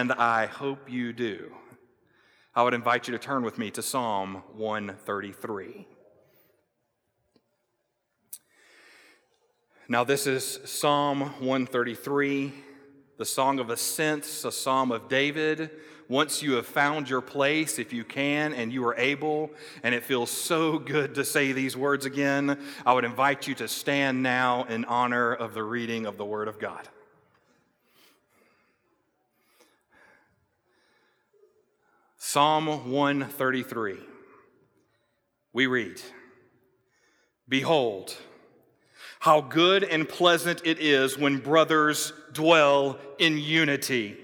and I hope you do. I would invite you to turn with me to Psalm 133. Now, this is Psalm 133, the Song of Ascents, a psalm of David. Once you have found your place, if you can and you are able, and it feels so good to say these words again, I would invite you to stand now in honor of the reading of the Word of God. Psalm 133. We read Behold, how good and pleasant it is when brothers dwell in unity.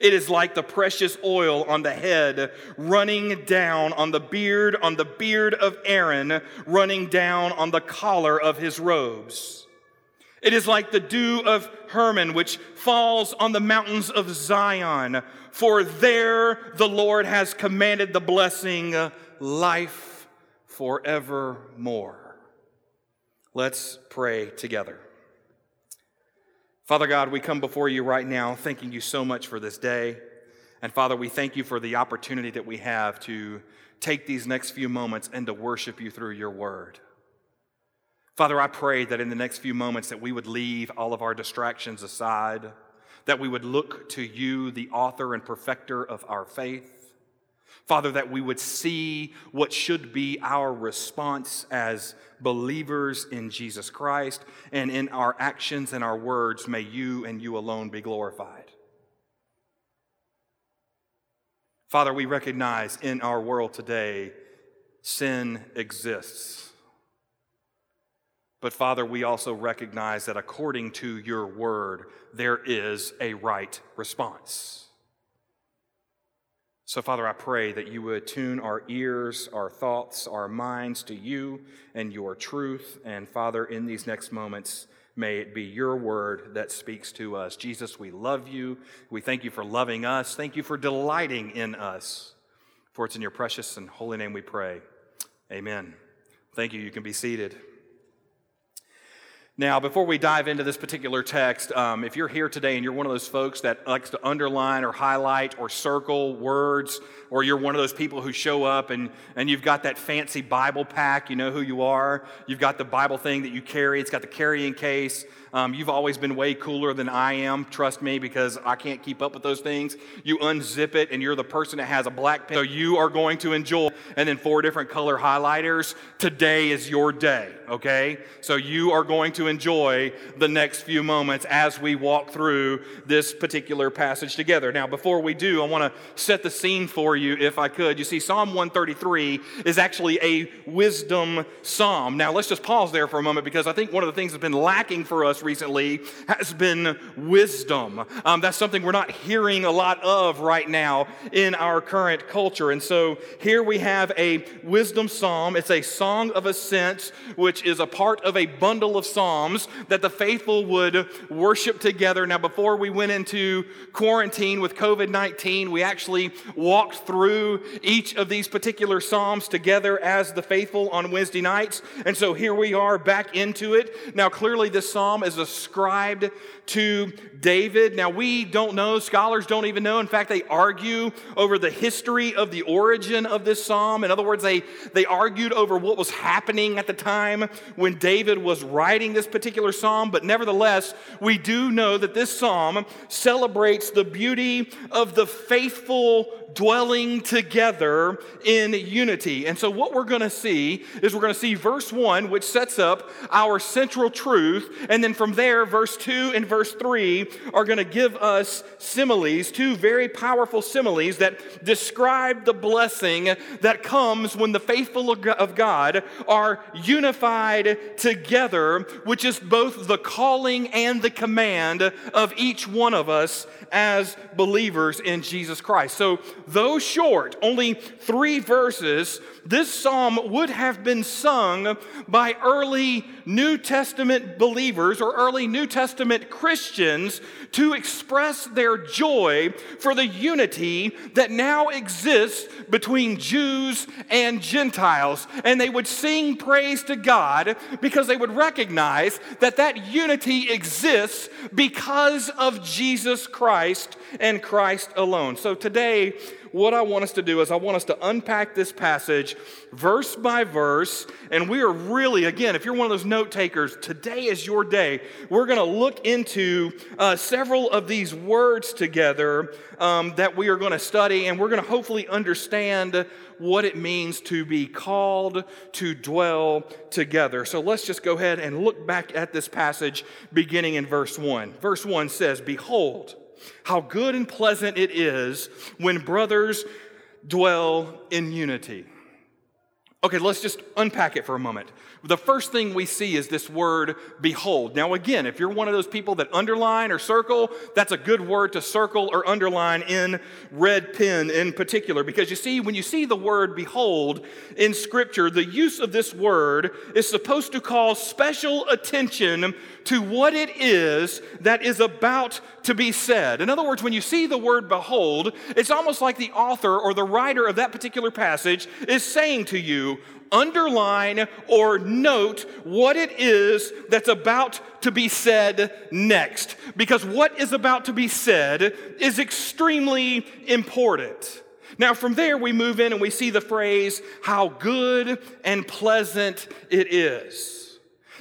It is like the precious oil on the head running down on the beard, on the beard of Aaron, running down on the collar of his robes. It is like the dew of Hermon, which falls on the mountains of Zion. For there the Lord has commanded the blessing, uh, life forevermore. Let's pray together. Father God, we come before you right now thanking you so much for this day. And Father, we thank you for the opportunity that we have to take these next few moments and to worship you through your word. Father, I pray that in the next few moments that we would leave all of our distractions aside, that we would look to you, the author and perfecter of our faith, Father, that we would see what should be our response as believers in Jesus Christ, and in our actions and our words, may you and you alone be glorified. Father, we recognize in our world today sin exists. But Father, we also recognize that according to your word, there is a right response. So, Father, I pray that you would tune our ears, our thoughts, our minds to you and your truth. And, Father, in these next moments, may it be your word that speaks to us. Jesus, we love you. We thank you for loving us. Thank you for delighting in us. For it's in your precious and holy name we pray. Amen. Thank you. You can be seated. Now, before we dive into this particular text, um, if you're here today and you're one of those folks that likes to underline or highlight or circle words, or you're one of those people who show up and, and you've got that fancy Bible pack, you know who you are. You've got the Bible thing that you carry, it's got the carrying case. Um, you've always been way cooler than I am, trust me, because I can't keep up with those things. You unzip it, and you're the person that has a black pen. So you are going to enjoy, and then four different color highlighters. Today is your day, okay? So you are going to enjoy the next few moments as we walk through this particular passage together. Now, before we do, I want to set the scene for you, if I could. You see, Psalm 133 is actually a wisdom psalm. Now, let's just pause there for a moment because I think one of the things that's been lacking for us recently has been wisdom. Um, that's something we're not hearing a lot of right now in our current culture. And so here we have a wisdom psalm. It's a song of ascent, which is a part of a bundle of psalms that the faithful would worship together. Now, before we went into quarantine with COVID 19, we actually walked through each of these particular psalms together as the faithful on Wednesday nights. And so here we are back into it. Now, clearly, this psalm is ascribed to David. Now, we don't know, scholars don't even know. In fact, they argue over the history of the origin of this psalm. In other words, they, they argued over what was happening at the time when David was writing this particular psalm. But nevertheless, we do know that this psalm celebrates the beauty of the faithful dwelling together in unity. And so, what we're going to see is we're going to see verse 1, which sets up our central truth. And then from there, verse 2 and verse 3 are going to give us similes, two very powerful similes that describe the blessing that comes when the faithful of God are unified together, which is both the calling and the command of each one of us as believers in Jesus Christ. So, though short, only three verses, this psalm would have been sung by early New Testament believers or early New Testament Christians to express their joy for the unity that now exists between Jews and Gentiles. And they would sing praise to God because they would recognize that that unity exists because of Jesus Christ and Christ alone. So today, what I want us to do is I want us to unpack this passage verse by verse. And we are really, again, if you're one of those note takers, today is your day. We're going to look into uh, several of these words together um, that we are going to study, and we're going to hopefully understand what it means to be called to dwell together. So let's just go ahead and look back at this passage beginning in verse 1. Verse 1 says, Behold, how good and pleasant it is when brothers dwell in unity. Okay, let's just unpack it for a moment. The first thing we see is this word behold. Now, again, if you're one of those people that underline or circle, that's a good word to circle or underline in red pen in particular. Because you see, when you see the word behold in Scripture, the use of this word is supposed to call special attention to what it is that is about to be said. In other words, when you see the word behold, it's almost like the author or the writer of that particular passage is saying to you, underline or note what it is that's about to be said next. Because what is about to be said is extremely important. Now, from there, we move in and we see the phrase, how good and pleasant it is.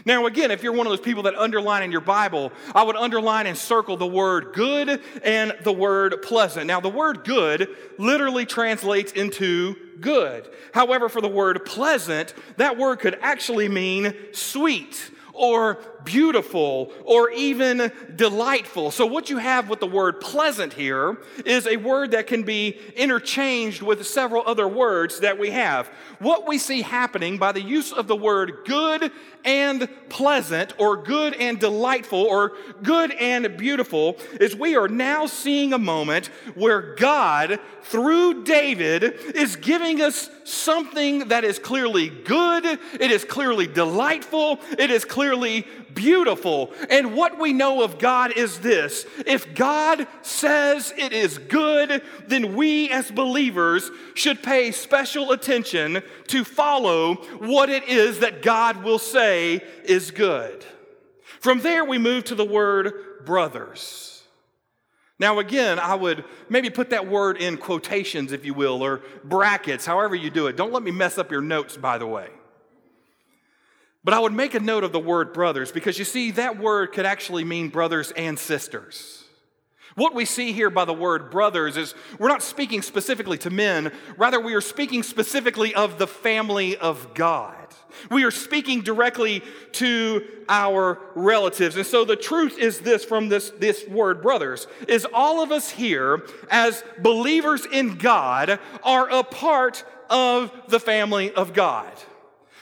Now, again, if you're one of those people that underline in your Bible, I would underline and circle the word good and the word pleasant. Now, the word good literally translates into good. However, for the word pleasant, that word could actually mean sweet or beautiful or even delightful. So, what you have with the word pleasant here is a word that can be interchanged with several other words that we have. What we see happening by the use of the word good and pleasant, or good and delightful, or good and beautiful, is we are now seeing a moment where God, through David, is giving us something that is clearly good, it is clearly delightful, it is clearly beautiful. And what we know of God is this if God says it is good, then we as believers should pay special attention to follow what it is that God will say is good. From there, we move to the word brothers. Now, again, I would maybe put that word in quotations, if you will, or brackets, however you do it. Don't let me mess up your notes, by the way. But I would make a note of the word brothers because you see, that word could actually mean brothers and sisters. What we see here by the word brothers is we're not speaking specifically to men, rather, we are speaking specifically of the family of God. We are speaking directly to our relatives. And so the truth is this from this, this word, brothers, is all of us here as believers in God are a part of the family of God.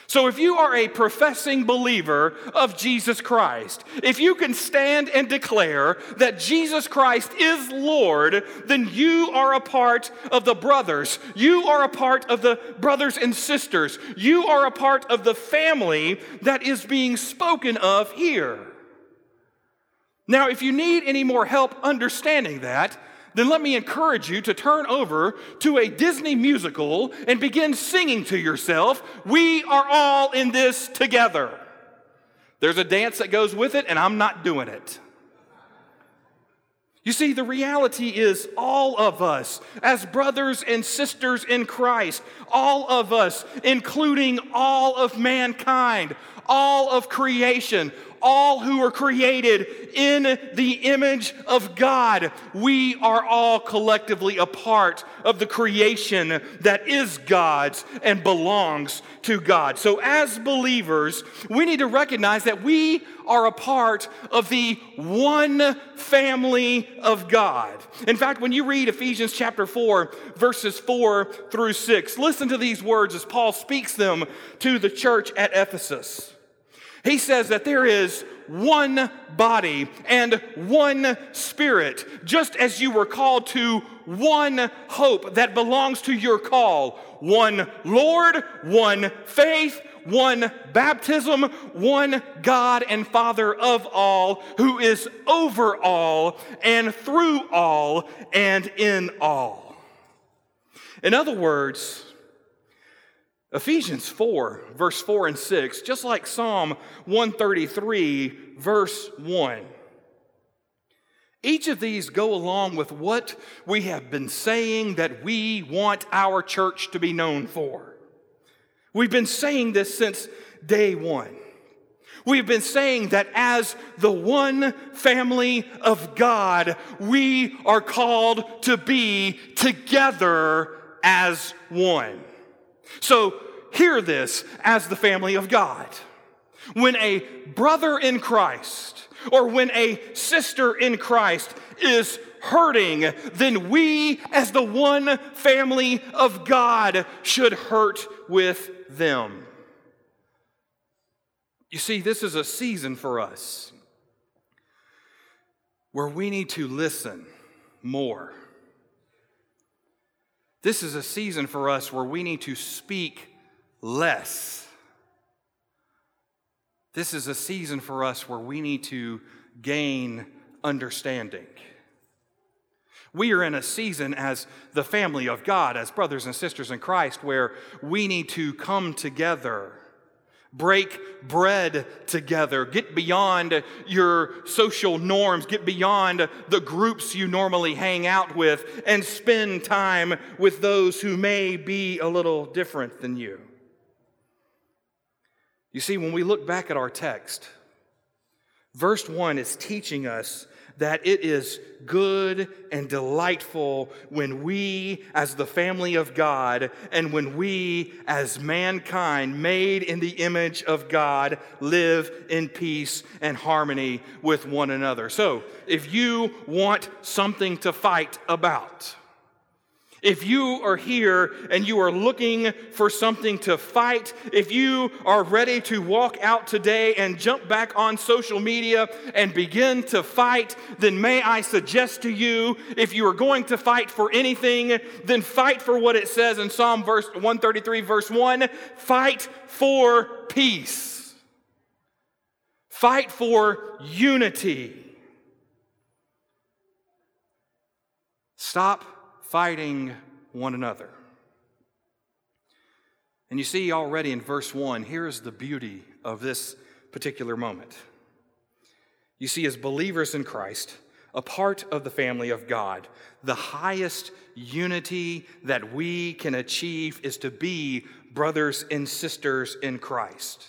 So, if you are a professing believer of Jesus Christ, if you can stand and declare that Jesus Christ is Lord, then you are a part of the brothers. You are a part of the brothers and sisters. You are a part of the family that is being spoken of here. Now, if you need any more help understanding that, then let me encourage you to turn over to a Disney musical and begin singing to yourself, We are all in this together. There's a dance that goes with it, and I'm not doing it. You see, the reality is all of us, as brothers and sisters in Christ, all of us, including all of mankind, all of creation, all who are created in the image of God. We are all collectively a part of the creation that is God's and belongs to God. So, as believers, we need to recognize that we are a part of the one family of God. In fact, when you read Ephesians chapter 4, verses 4 through 6, listen to these words as Paul speaks them to the church at Ephesus. He says that there is one body and one spirit, just as you were called to one hope that belongs to your call one Lord, one faith, one baptism, one God and Father of all, who is over all and through all and in all. In other words, Ephesians 4, verse 4 and 6, just like Psalm 133, verse 1. Each of these go along with what we have been saying that we want our church to be known for. We've been saying this since day one. We've been saying that as the one family of God, we are called to be together as one. So hear this as the family of God. When a brother in Christ or when a sister in Christ is hurting, then we, as the one family of God, should hurt with them. You see, this is a season for us where we need to listen more. This is a season for us where we need to speak less. This is a season for us where we need to gain understanding. We are in a season as the family of God, as brothers and sisters in Christ, where we need to come together, break bread together, get beyond your social norms, get beyond the groups you normally hang out with, and spend time with those who may be a little different than you. You see, when we look back at our text, verse 1 is teaching us that it is good and delightful when we, as the family of God, and when we, as mankind made in the image of God, live in peace and harmony with one another. So, if you want something to fight about, if you are here and you are looking for something to fight, if you are ready to walk out today and jump back on social media and begin to fight, then may I suggest to you if you are going to fight for anything, then fight for what it says in Psalm verse 133 verse 1, fight for peace. Fight for unity. Stop fighting one another. And you see already in verse 1, here's the beauty of this particular moment. You see, as believers in Christ, a part of the family of God, the highest unity that we can achieve is to be brothers and sisters in Christ.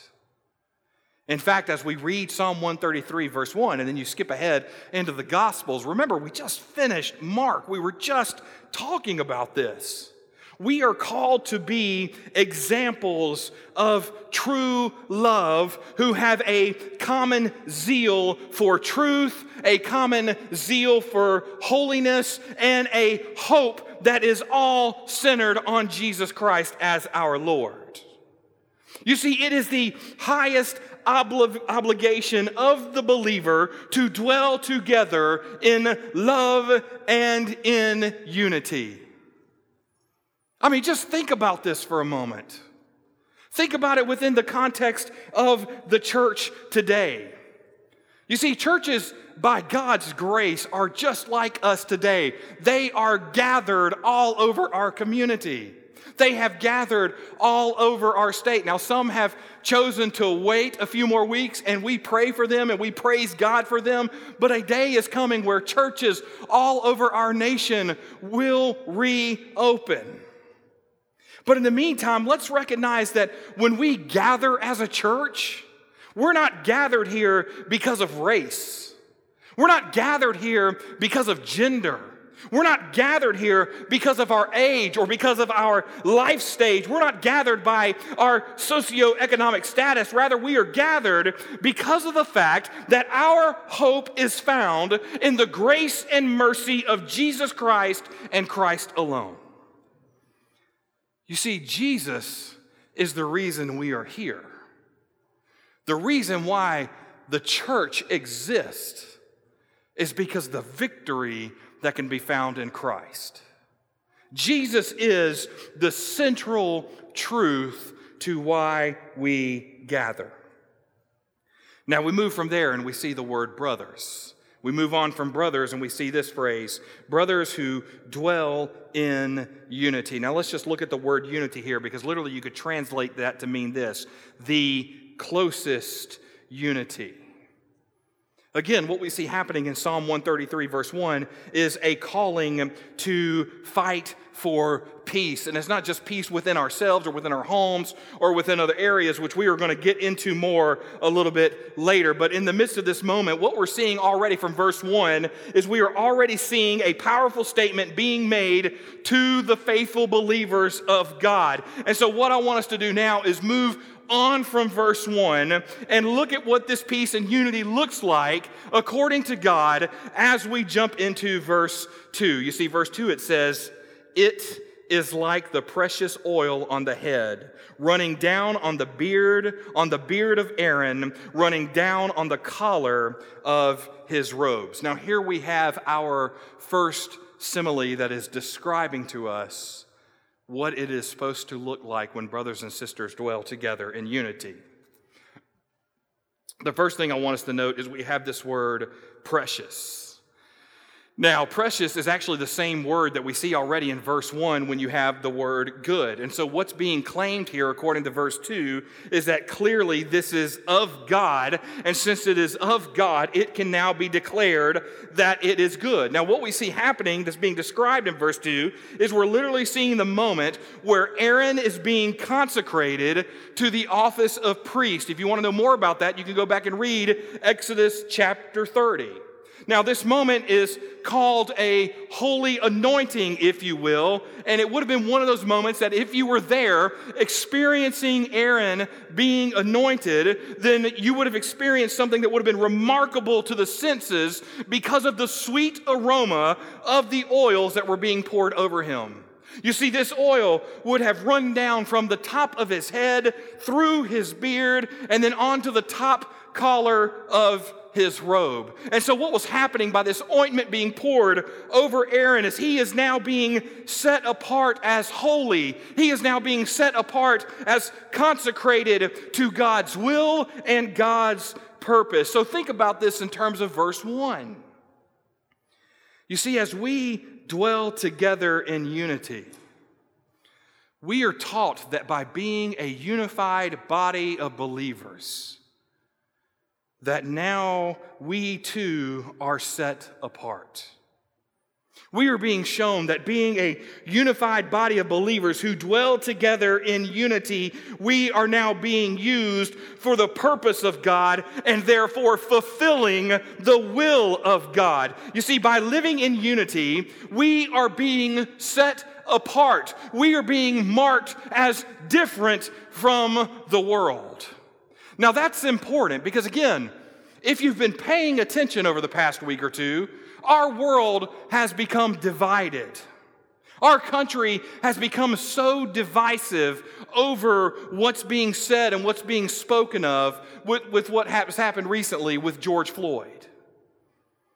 In fact, as we read Psalm 133, verse 1, and then you skip ahead into the Gospels, remember, we just finished Mark. We were just talking about this. We are called to be examples of true love who have a common zeal for truth, a common zeal for holiness, and a hope that is all centered on Jesus Christ as our Lord. You see, it is the highest obli- obligation of the believer to dwell together in love and in unity. I mean, just think about this for a moment. Think about it within the context of the church today. You see, churches, by God's grace, are just like us today. They are gathered all over our community. They have gathered all over our state. Now, some have chosen to wait a few more weeks, and we pray for them and we praise God for them. But a day is coming where churches all over our nation will reopen. But in the meantime, let's recognize that when we gather as a church, we're not gathered here because of race. We're not gathered here because of gender. We're not gathered here because of our age or because of our life stage. We're not gathered by our socioeconomic status. Rather, we are gathered because of the fact that our hope is found in the grace and mercy of Jesus Christ and Christ alone. You see, Jesus is the reason we are here. The reason why the church exists is because the victory that can be found in Christ. Jesus is the central truth to why we gather. Now we move from there and we see the word brothers. We move on from brothers and we see this phrase brothers who dwell in unity. Now let's just look at the word unity here because literally you could translate that to mean this the closest unity. Again, what we see happening in Psalm 133, verse 1, is a calling to fight for peace. And it's not just peace within ourselves or within our homes or within other areas, which we are going to get into more a little bit later. But in the midst of this moment, what we're seeing already from verse 1 is we are already seeing a powerful statement being made to the faithful believers of God. And so, what I want us to do now is move on from verse 1 and look at what this peace and unity looks like according to God as we jump into verse 2. You see, verse 2 it says, It is like the precious oil on the head, running down on the beard, on the beard of Aaron, running down on the collar of his robes. Now, here we have our first simile that is describing to us what it is supposed to look like when brothers and sisters dwell together in unity. The first thing I want us to note is we have this word precious. Now, precious is actually the same word that we see already in verse 1 when you have the word good. And so, what's being claimed here, according to verse 2, is that clearly this is of God. And since it is of God, it can now be declared that it is good. Now, what we see happening that's being described in verse 2 is we're literally seeing the moment where Aaron is being consecrated to the office of priest. If you want to know more about that, you can go back and read Exodus chapter 30. Now, this moment is called a holy anointing, if you will, and it would have been one of those moments that if you were there experiencing Aaron being anointed, then you would have experienced something that would have been remarkable to the senses because of the sweet aroma of the oils that were being poured over him. You see, this oil would have run down from the top of his head, through his beard, and then onto the top collar of his robe. And so, what was happening by this ointment being poured over Aaron is he is now being set apart as holy. He is now being set apart as consecrated to God's will and God's purpose. So, think about this in terms of verse 1. You see, as we dwell together in unity, we are taught that by being a unified body of believers, that now we too are set apart. We are being shown that being a unified body of believers who dwell together in unity, we are now being used for the purpose of God and therefore fulfilling the will of God. You see, by living in unity, we are being set apart. We are being marked as different from the world. Now, that's important because, again, if you've been paying attention over the past week or two, our world has become divided. Our country has become so divisive over what's being said and what's being spoken of with, with what has happened recently with George Floyd.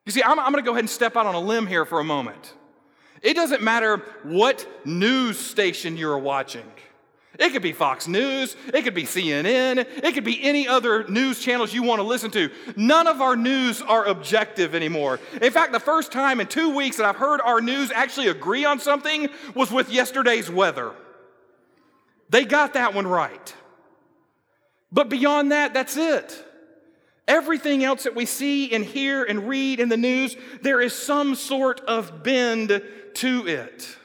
You see, I'm, I'm going to go ahead and step out on a limb here for a moment. It doesn't matter what news station you're watching. It could be Fox News, it could be CNN, it could be any other news channels you want to listen to. None of our news are objective anymore. In fact, the first time in two weeks that I've heard our news actually agree on something was with yesterday's weather. They got that one right. But beyond that, that's it. Everything else that we see and hear and read in the news, there is some sort of bend to it.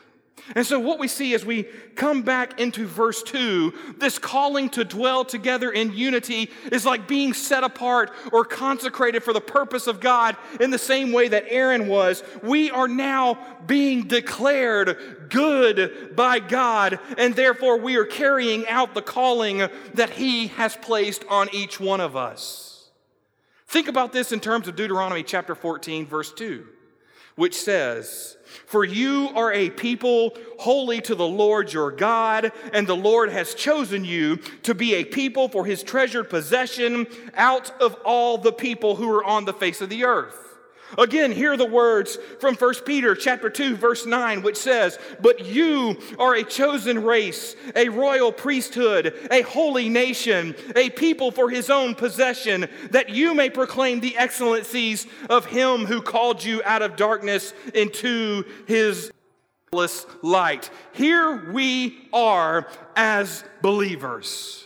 And so, what we see as we come back into verse 2, this calling to dwell together in unity is like being set apart or consecrated for the purpose of God in the same way that Aaron was. We are now being declared good by God, and therefore we are carrying out the calling that He has placed on each one of us. Think about this in terms of Deuteronomy chapter 14, verse 2 which says, For you are a people holy to the Lord your God, and the Lord has chosen you to be a people for his treasured possession out of all the people who are on the face of the earth. Again, hear the words from 1 Peter chapter 2 verse 9 which says, "But you are a chosen race, a royal priesthood, a holy nation, a people for his own possession, that you may proclaim the excellencies of him who called you out of darkness into his light." Here we are as believers.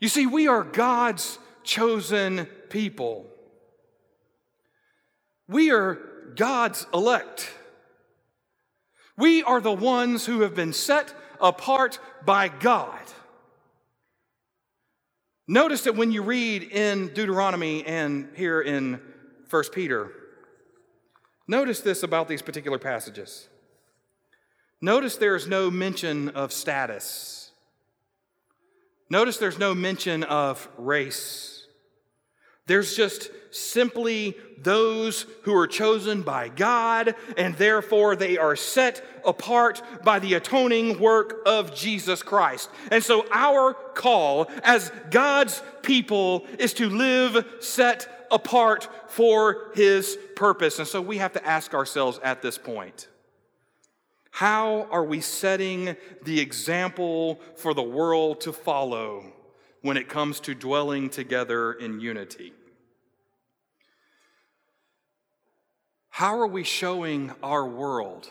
You see, we are God's chosen people. We are God's elect. We are the ones who have been set apart by God. Notice that when you read in Deuteronomy and here in 1 Peter, notice this about these particular passages. Notice there's no mention of status. Notice there's no mention of race. There's just simply those who are chosen by God, and therefore they are set apart by the atoning work of Jesus Christ. And so, our call as God's people is to live set apart for His purpose. And so, we have to ask ourselves at this point how are we setting the example for the world to follow when it comes to dwelling together in unity? How are we showing our world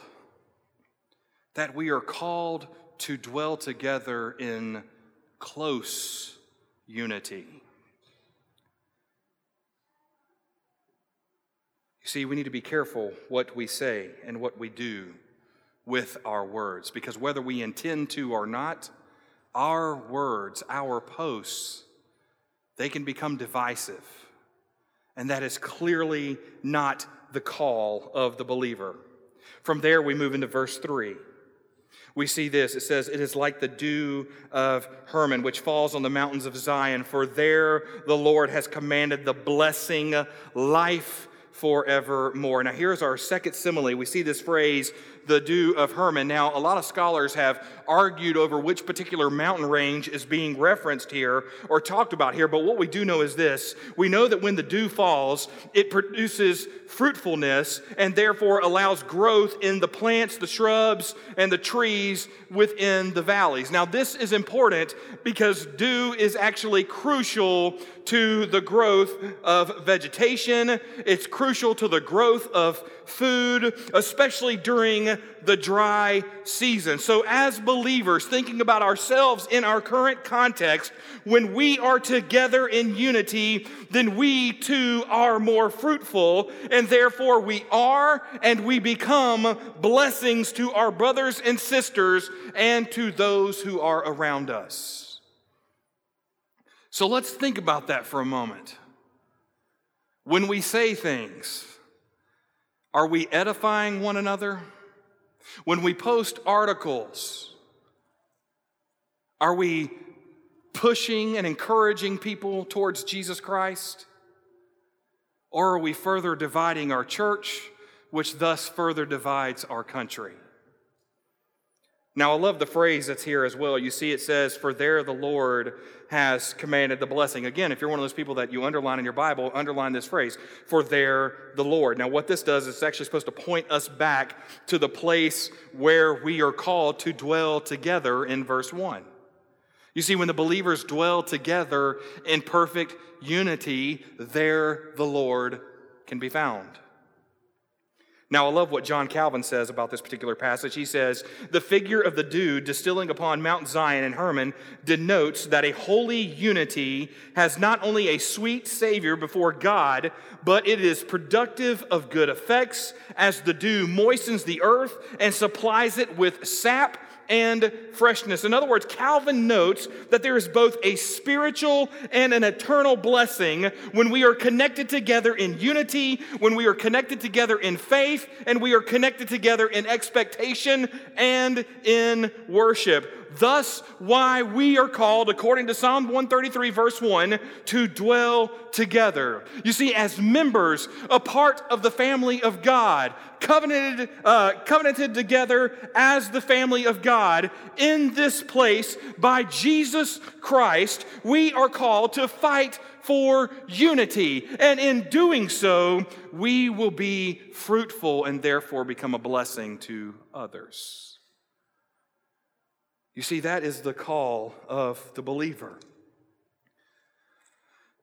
that we are called to dwell together in close unity? You see, we need to be careful what we say and what we do with our words because whether we intend to or not, our words, our posts, they can become divisive. And that is clearly not the call of the believer. From there, we move into verse 3. We see this. It says, It is like the dew of Hermon, which falls on the mountains of Zion, for there the Lord has commanded the blessing, life forevermore. Now, here's our second simile. We see this phrase, the dew of Hermon. Now, a lot of scholars have argued over which particular mountain range is being referenced here or talked about here, but what we do know is this we know that when the dew falls, it produces fruitfulness and therefore allows growth in the plants, the shrubs, and the trees within the valleys. Now, this is important because dew is actually crucial to the growth of vegetation, it's crucial to the growth of food, especially during the dry season. So, as believers, thinking about ourselves in our current context, when we are together in unity, then we too are more fruitful, and therefore we are and we become blessings to our brothers and sisters and to those who are around us. So, let's think about that for a moment. When we say things, are we edifying one another? When we post articles, are we pushing and encouraging people towards Jesus Christ? Or are we further dividing our church, which thus further divides our country? Now, I love the phrase that's here as well. You see, it says, For there the Lord has commanded the blessing. Again, if you're one of those people that you underline in your Bible, underline this phrase, For there the Lord. Now, what this does is it's actually supposed to point us back to the place where we are called to dwell together in verse 1. You see, when the believers dwell together in perfect unity, there the Lord can be found. Now, I love what John Calvin says about this particular passage. He says, The figure of the dew distilling upon Mount Zion and Hermon denotes that a holy unity has not only a sweet Savior before God, but it is productive of good effects as the dew moistens the earth and supplies it with sap and freshness. In other words, Calvin notes that there is both a spiritual and an eternal blessing when we are connected together in unity, when we are connected together in faith, and we are connected together in expectation and in worship. Thus, why we are called, according to Psalm 133, verse 1, to dwell together. You see, as members, a part of the family of God, covenanted, uh, covenanted together as the family of God in this place by Jesus Christ, we are called to fight for unity. And in doing so, we will be fruitful and therefore become a blessing to others. You see, that is the call of the believer.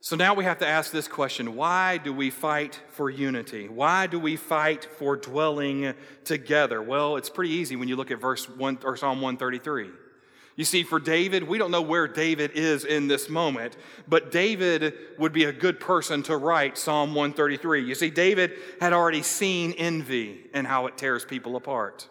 So now we have to ask this question why do we fight for unity? Why do we fight for dwelling together? Well, it's pretty easy when you look at verse 1 or Psalm 133. You see, for David, we don't know where David is in this moment, but David would be a good person to write Psalm 133. You see, David had already seen envy and how it tears people apart.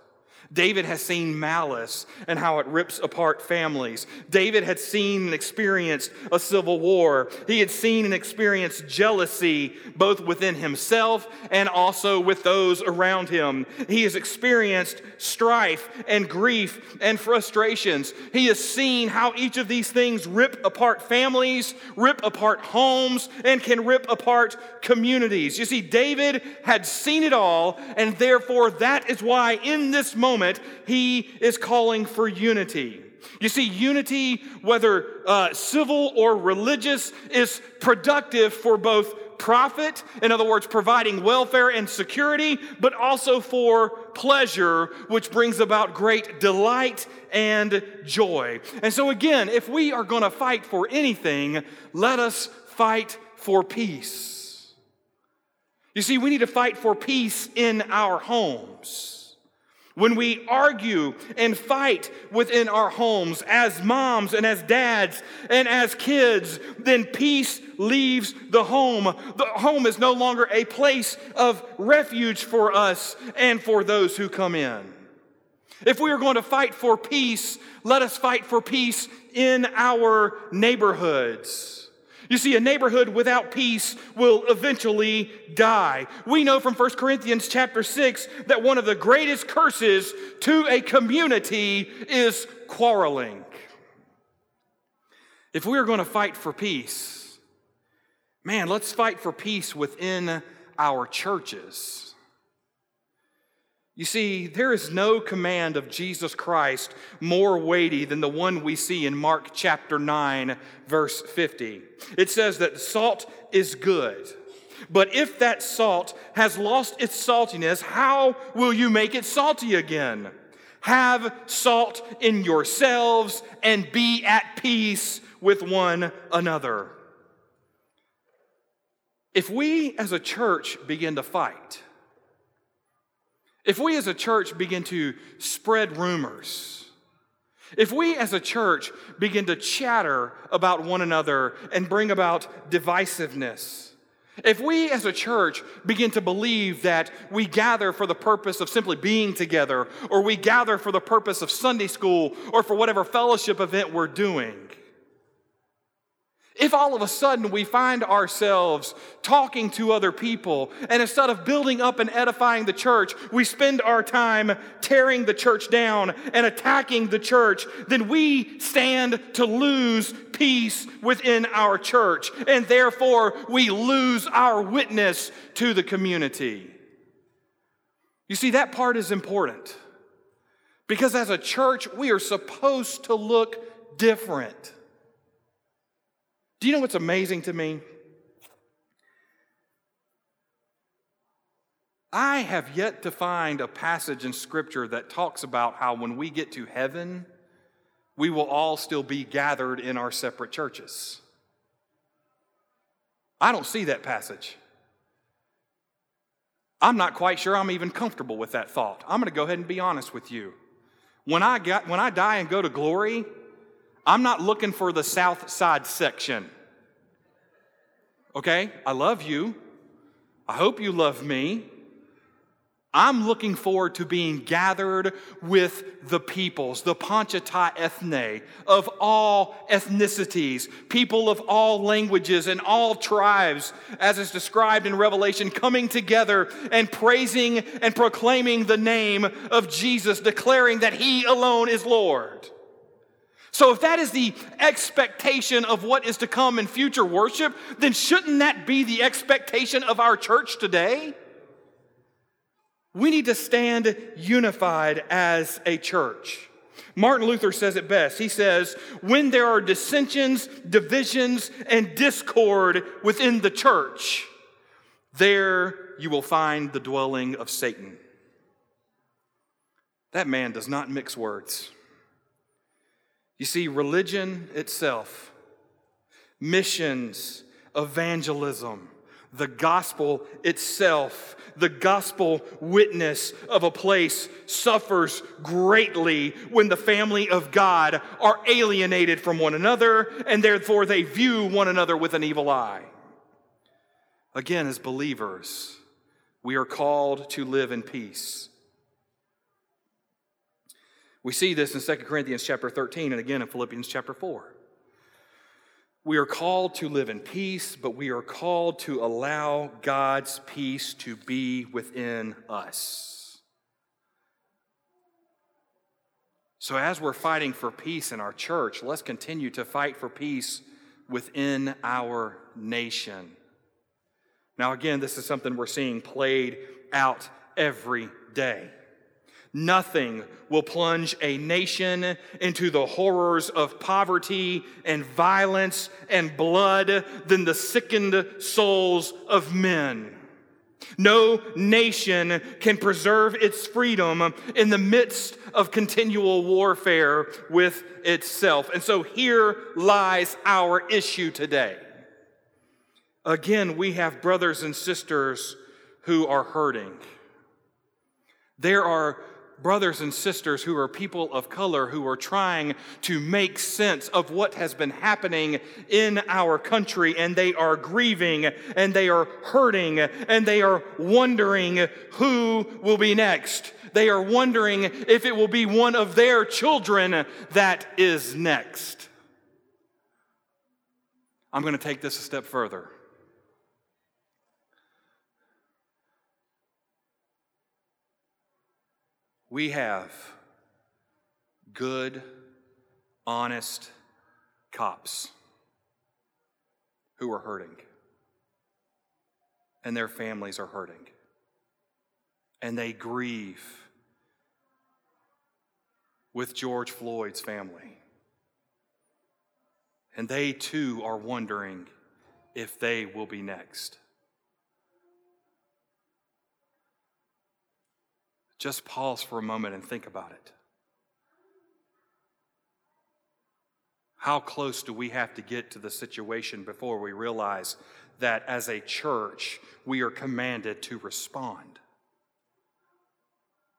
David has seen malice and how it rips apart families. David had seen and experienced a civil war. He had seen and experienced jealousy both within himself and also with those around him. He has experienced strife and grief and frustrations. He has seen how each of these things rip apart families, rip apart homes, and can rip apart communities. You see, David had seen it all, and therefore that is why in this moment, moment, he is calling for unity. You see, unity, whether uh, civil or religious, is productive for both profit, in other words, providing welfare and security, but also for pleasure, which brings about great delight and joy. And so, again, if we are going to fight for anything, let us fight for peace. You see, we need to fight for peace in our homes. When we argue and fight within our homes as moms and as dads and as kids, then peace leaves the home. The home is no longer a place of refuge for us and for those who come in. If we are going to fight for peace, let us fight for peace in our neighborhoods. You see, a neighborhood without peace will eventually die. We know from 1 Corinthians chapter 6 that one of the greatest curses to a community is quarreling. If we are going to fight for peace, man, let's fight for peace within our churches. You see, there is no command of Jesus Christ more weighty than the one we see in Mark chapter 9, verse 50. It says that salt is good. But if that salt has lost its saltiness, how will you make it salty again? Have salt in yourselves and be at peace with one another. If we as a church begin to fight, if we as a church begin to spread rumors, if we as a church begin to chatter about one another and bring about divisiveness, if we as a church begin to believe that we gather for the purpose of simply being together, or we gather for the purpose of Sunday school, or for whatever fellowship event we're doing, if all of a sudden we find ourselves talking to other people, and instead of building up and edifying the church, we spend our time tearing the church down and attacking the church, then we stand to lose peace within our church, and therefore we lose our witness to the community. You see, that part is important because as a church, we are supposed to look different. Do you know what's amazing to me? I have yet to find a passage in Scripture that talks about how when we get to heaven, we will all still be gathered in our separate churches. I don't see that passage. I'm not quite sure I'm even comfortable with that thought. I'm going to go ahead and be honest with you. When I, got, when I die and go to glory, I'm not looking for the south side section. Okay? I love you. I hope you love me. I'm looking forward to being gathered with the peoples, the panta ta ethne of all ethnicities, people of all languages and all tribes, as is described in Revelation, coming together and praising and proclaiming the name of Jesus, declaring that He alone is Lord. So, if that is the expectation of what is to come in future worship, then shouldn't that be the expectation of our church today? We need to stand unified as a church. Martin Luther says it best. He says, When there are dissensions, divisions, and discord within the church, there you will find the dwelling of Satan. That man does not mix words. You see, religion itself, missions, evangelism, the gospel itself, the gospel witness of a place suffers greatly when the family of God are alienated from one another and therefore they view one another with an evil eye. Again, as believers, we are called to live in peace. We see this in 2 Corinthians chapter 13 and again in Philippians chapter 4. We are called to live in peace, but we are called to allow God's peace to be within us. So, as we're fighting for peace in our church, let's continue to fight for peace within our nation. Now, again, this is something we're seeing played out every day. Nothing will plunge a nation into the horrors of poverty and violence and blood than the sickened souls of men. No nation can preserve its freedom in the midst of continual warfare with itself. And so here lies our issue today. Again, we have brothers and sisters who are hurting. There are brothers and sisters who are people of color who are trying to make sense of what has been happening in our country, and they are grieving and they are hurting and they are wondering who will be next. They are wondering if it will be one of their children that is next. I'm going to take this a step further. We have good, honest cops who are hurting, and their families are hurting, and they grieve with George Floyd's family. And they too are wondering if they will be next. Just pause for a moment and think about it. How close do we have to get to the situation before we realize that as a church, we are commanded to respond?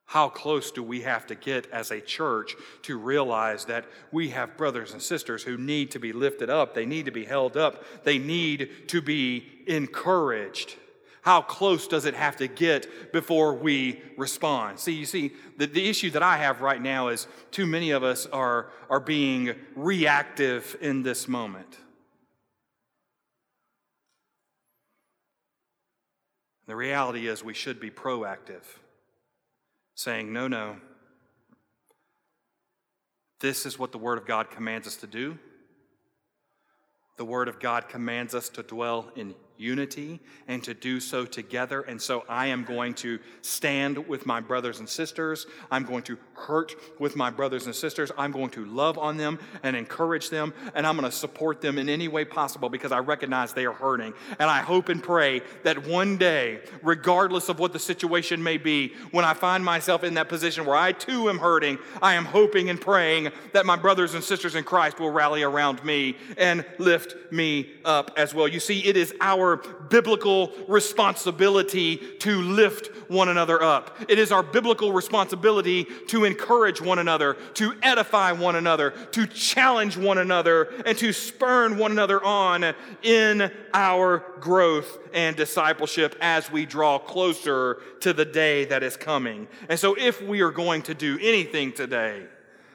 How close do we have to get as a church to realize that we have brothers and sisters who need to be lifted up? They need to be held up. They need to be encouraged. How close does it have to get before we respond? See, you see, the, the issue that I have right now is too many of us are, are being reactive in this moment. The reality is we should be proactive, saying, no, no, this is what the Word of God commands us to do. The Word of God commands us to dwell in unity and to do so together. And so I am going to stand with my brothers and sisters. I'm going to hurt with my brothers and sisters. I'm going to love on them and encourage them. And I'm going to support them in any way possible because I recognize they are hurting. And I hope and pray that one day, regardless of what the situation may be, when I find myself in that position where I too am hurting, I am hoping and praying that my brothers and sisters in Christ will rally around me and lift me up as well. You see, it is biblical responsibility to lift one another up. It is our biblical responsibility to encourage one another, to edify one another, to challenge one another, and to spurn one another on in our growth and discipleship as we draw closer to the day that is coming. And so, if we are going to do anything today,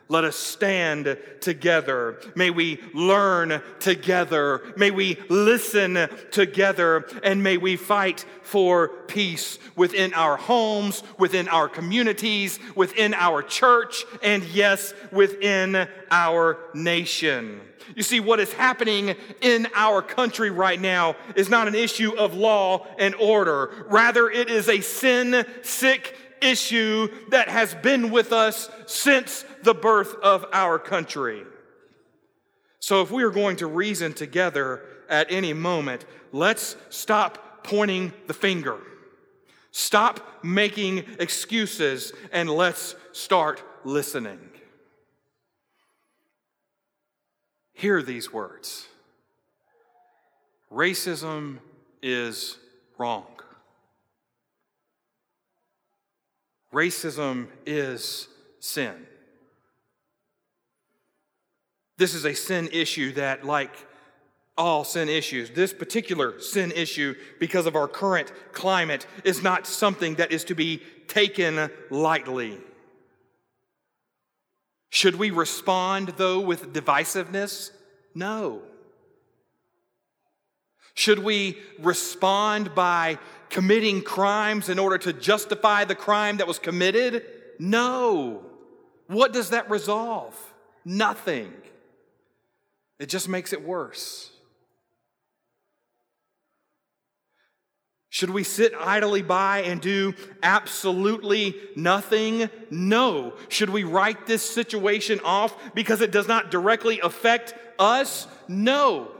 Let us stand together. May we learn together. May we listen together. And may we fight for peace within our homes, within our communities, within our church, and yes, within our nation. You see, what is happening in our country right now is not an issue of law and order. Rather, it is a sin sick issue that has been with us since the birth of our country. So, if we are going to reason together at any moment, let's stop pointing the finger. Stop making excuses and let's start listening. Hear these words Racism is wrong. Racism is sin. This is a sin issue that, like all sin issues, this particular sin issue, because of our current climate, is not something that is to be taken lightly. Should we respond, though, with divisiveness? No. Should we respond by committing crimes in order to justify the crime that was committed? No. What does that resolve? Nothing. It just makes it worse. Should we sit idly by and do absolutely nothing? No. Should we write this situation off because it does not directly affect us? No.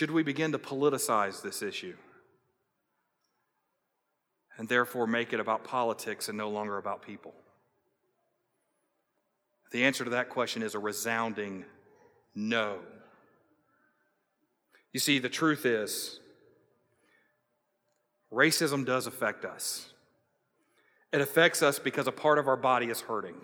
Should we begin to politicize this issue and therefore make it about politics and no longer about people? The answer to that question is a resounding no. You see, the truth is, racism does affect us. It affects us because a part of our body is hurting.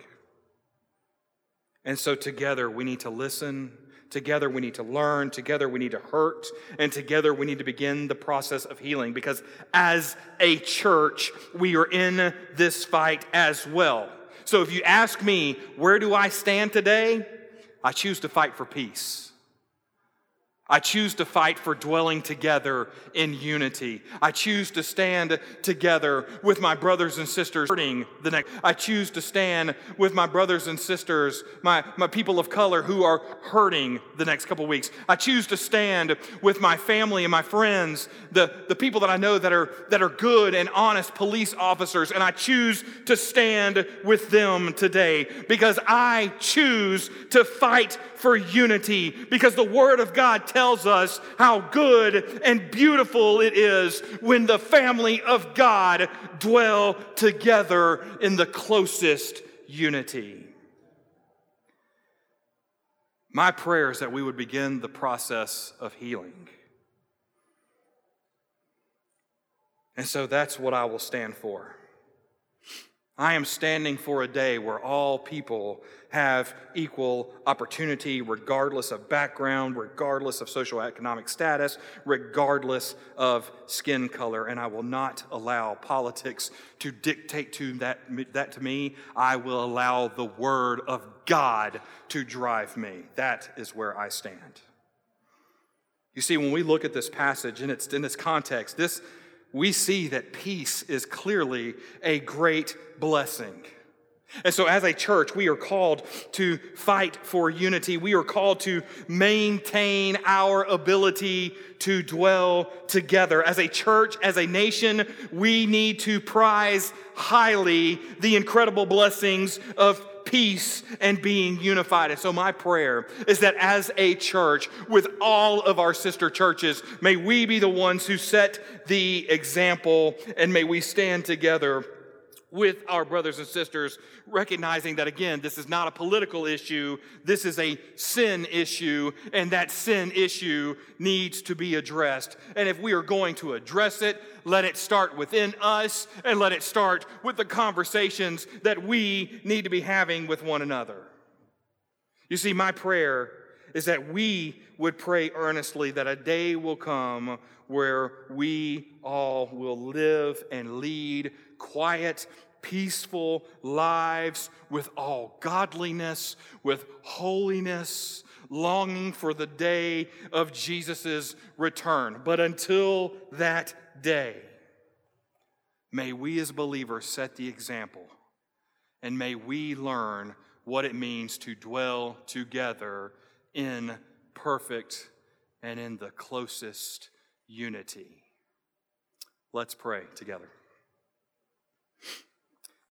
And so, together, we need to listen Together we need to learn. Together we need to hurt. And together we need to begin the process of healing because as a church, we are in this fight as well. So if you ask me, where do I stand today? I choose to fight for peace. I choose to fight for dwelling together in unity. I choose to stand together with my brothers and sisters hurting the next. I choose to stand with my brothers and sisters, my, my people of color who are hurting the next couple weeks. I choose to stand with my family and my friends, the, the people that I know that are, that are good and honest police officers, and I choose to stand with them today because I choose to fight for unity because the Word of God tells us how good and beautiful it is when the family of God dwell together in the closest unity. My prayer is that we would begin the process of healing. And so that's what I will stand for. I am standing for a day where all people have equal opportunity, regardless of background, regardless of social economic status, regardless of skin color. And I will not allow politics to dictate to that, that to me. I will allow the Word of God to drive me. That is where I stand. You see, when we look at this passage in its, in its context, this we see that peace is clearly a great blessing. And so, as a church, we are called to fight for unity. We are called to maintain our ability to dwell together. As a church, as a nation, we need to prize highly the incredible blessings of peace and being unified. And so, my prayer is that as a church, with all of our sister churches, may we be the ones who set the example and may we stand together with our brothers and sisters, recognizing that again, this is not a political issue, this is a sin issue, and that sin issue needs to be addressed. And if we are going to address it, let it start within us and let it start with the conversations that we need to be having with one another. You see, my prayer is that we would pray earnestly that a day will come where we all will live and lead quiet, peaceful lives with all godliness, with holiness, longing for the day of Jesus' return. But until that day, may we as believers set the example and may we learn what it means to dwell together in perfect and in the closest unity. Let's pray together.